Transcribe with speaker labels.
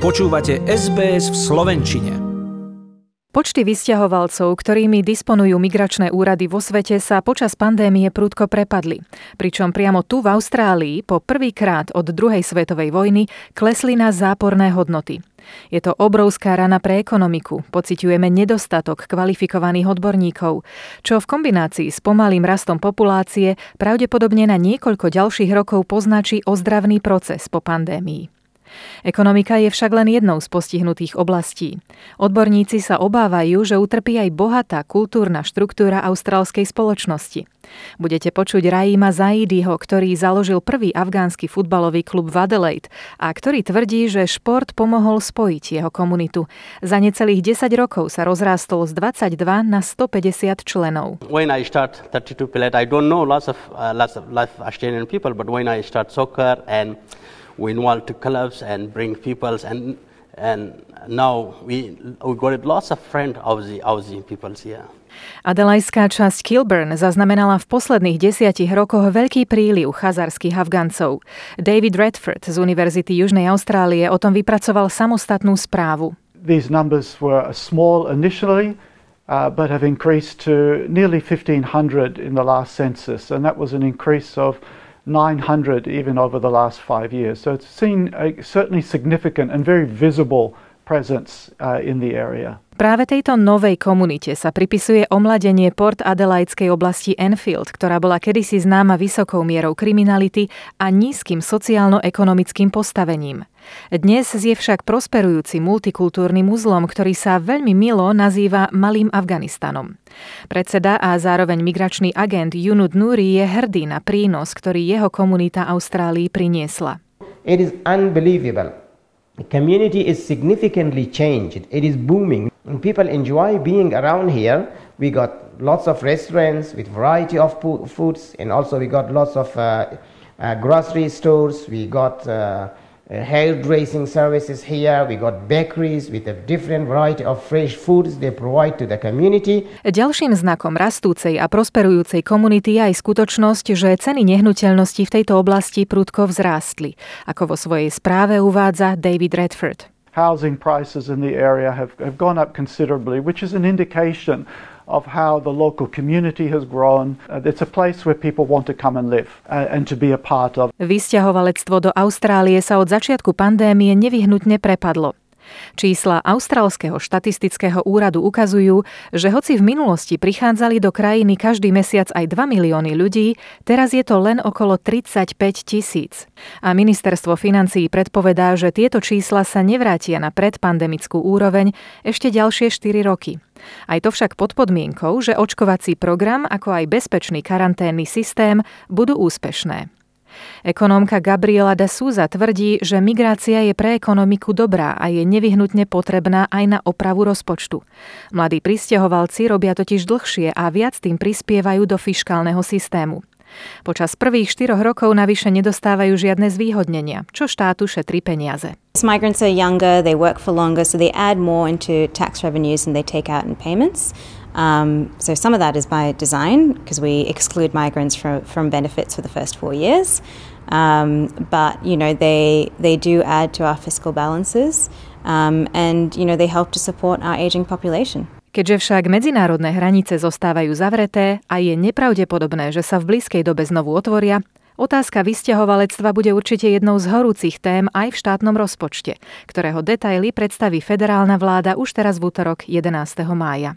Speaker 1: Počúvate SBS v Slovenčine.
Speaker 2: Počty vysťahovalcov, ktorými disponujú migračné úrady vo svete, sa počas pandémie prudko prepadli. Pričom priamo tu v Austrálii po prvýkrát od druhej svetovej vojny klesli na záporné hodnoty. Je to obrovská rana pre ekonomiku. Pociťujeme nedostatok kvalifikovaných odborníkov, čo v kombinácii s pomalým rastom populácie pravdepodobne na niekoľko ďalších rokov poznačí ozdravný proces po pandémii. Ekonomika je však len jednou z postihnutých oblastí. Odborníci sa obávajú, že utrpí aj bohatá kultúrna štruktúra austrálskej spoločnosti. Budete počuť Raima Zaidiho, ktorý založil prvý afgánsky futbalový klub v Adelaide a ktorý tvrdí, že šport pomohol spojiť jeho komunitu. Za necelých 10 rokov sa rozrástol z 22 na 150 členov.
Speaker 3: When I start 32 Pilat, I don't know lots of, uh, lots of, lots people, but when I start soccer and we involve to clubs and bring peoples and and now we we got lots of friend Aussie Aussie peoples here.
Speaker 2: Adelajská časť Kilburn zaznamenala v posledných desiatich rokoch veľký príliv chazarských Afgancov. David Redford z Univerzity Južnej Austrálie o tom vypracoval samostatnú správu.
Speaker 4: These numbers were small initially, uh, but have increased to nearly 1,500 in the last census, and that was an increase of 900 even over the last five years. So it's seen a certainly significant and very visible presence uh, in the area.
Speaker 2: Práve tejto novej komunite sa pripisuje omladenie Port Adelaidskej oblasti Enfield, ktorá bola kedysi známa vysokou mierou kriminality a nízkym sociálno-ekonomickým postavením. Dnes je však prosperujúci multikultúrnym uzlom, ktorý sa veľmi milo nazýva Malým Afganistanom. Predseda a zároveň migračný agent Junud Nuri je hrdý na prínos, ktorý jeho komunita Austrálii priniesla.
Speaker 5: It is unbelievable. Community is significantly changed. It is booming. And people enjoy being around here. We got lots of restaurants with variety of foods, and also we got lots of uh, uh, grocery stores. We got uh, hairdressing services here. We got bakeries with a different variety of fresh foods they provide to the community.
Speaker 2: Ďalším znakom rastúcej a prosperujúcej komunity je aj skutočnosť, že ceny nehnuteľností v tejto oblasti prudko vzrástli, ako vo svojej správe uvádza David Redford.
Speaker 4: Housing prices in the area have, have gone up considerably, which is an indication of how the local community has grown. Uh, it's a place where people want to come and live uh, and to be a part of.
Speaker 2: Vysťahovalectvo do Austrálie sa od začiatku pandémie nevyhnutne prepadlo. Čísla Austrálskeho štatistického úradu ukazujú, že hoci v minulosti prichádzali do krajiny každý mesiac aj 2 milióny ľudí, teraz je to len okolo 35 tisíc. A ministerstvo financií predpovedá, že tieto čísla sa nevrátia na predpandemickú úroveň ešte ďalšie 4 roky. Aj to však pod podmienkou, že očkovací program ako aj bezpečný karanténny systém budú úspešné. Ekonómka Gabriela de Souza tvrdí, že migrácia je pre ekonomiku dobrá a je nevyhnutne potrebná aj na opravu rozpočtu. Mladí pristahovalci robia totiž dlhšie a viac tým prispievajú do fiškálneho systému. Počas prvých štyroch rokov navyše nedostávajú žiadne zvýhodnenia, čo štátu šetrí peniaze.
Speaker 6: Migrants are younger, they work for longer, so they add more into tax revenues than they take out in payments. Um, so some of that is by design because we exclude migrants from, from benefits for the first four years. Um, but you know they they do add to our fiscal balances, um, and you know they help to support our aging population.
Speaker 2: Keďže však medzinárodné hranice zostávajú zavreté a je nepravdepodobné, že sa v blízkej dobe znovu otvoria, Otázka vysťahovalectva bude určite jednou z horúcich tém aj v štátnom rozpočte, ktorého detaily predstaví federálna vláda už teraz v útorok 11. mája.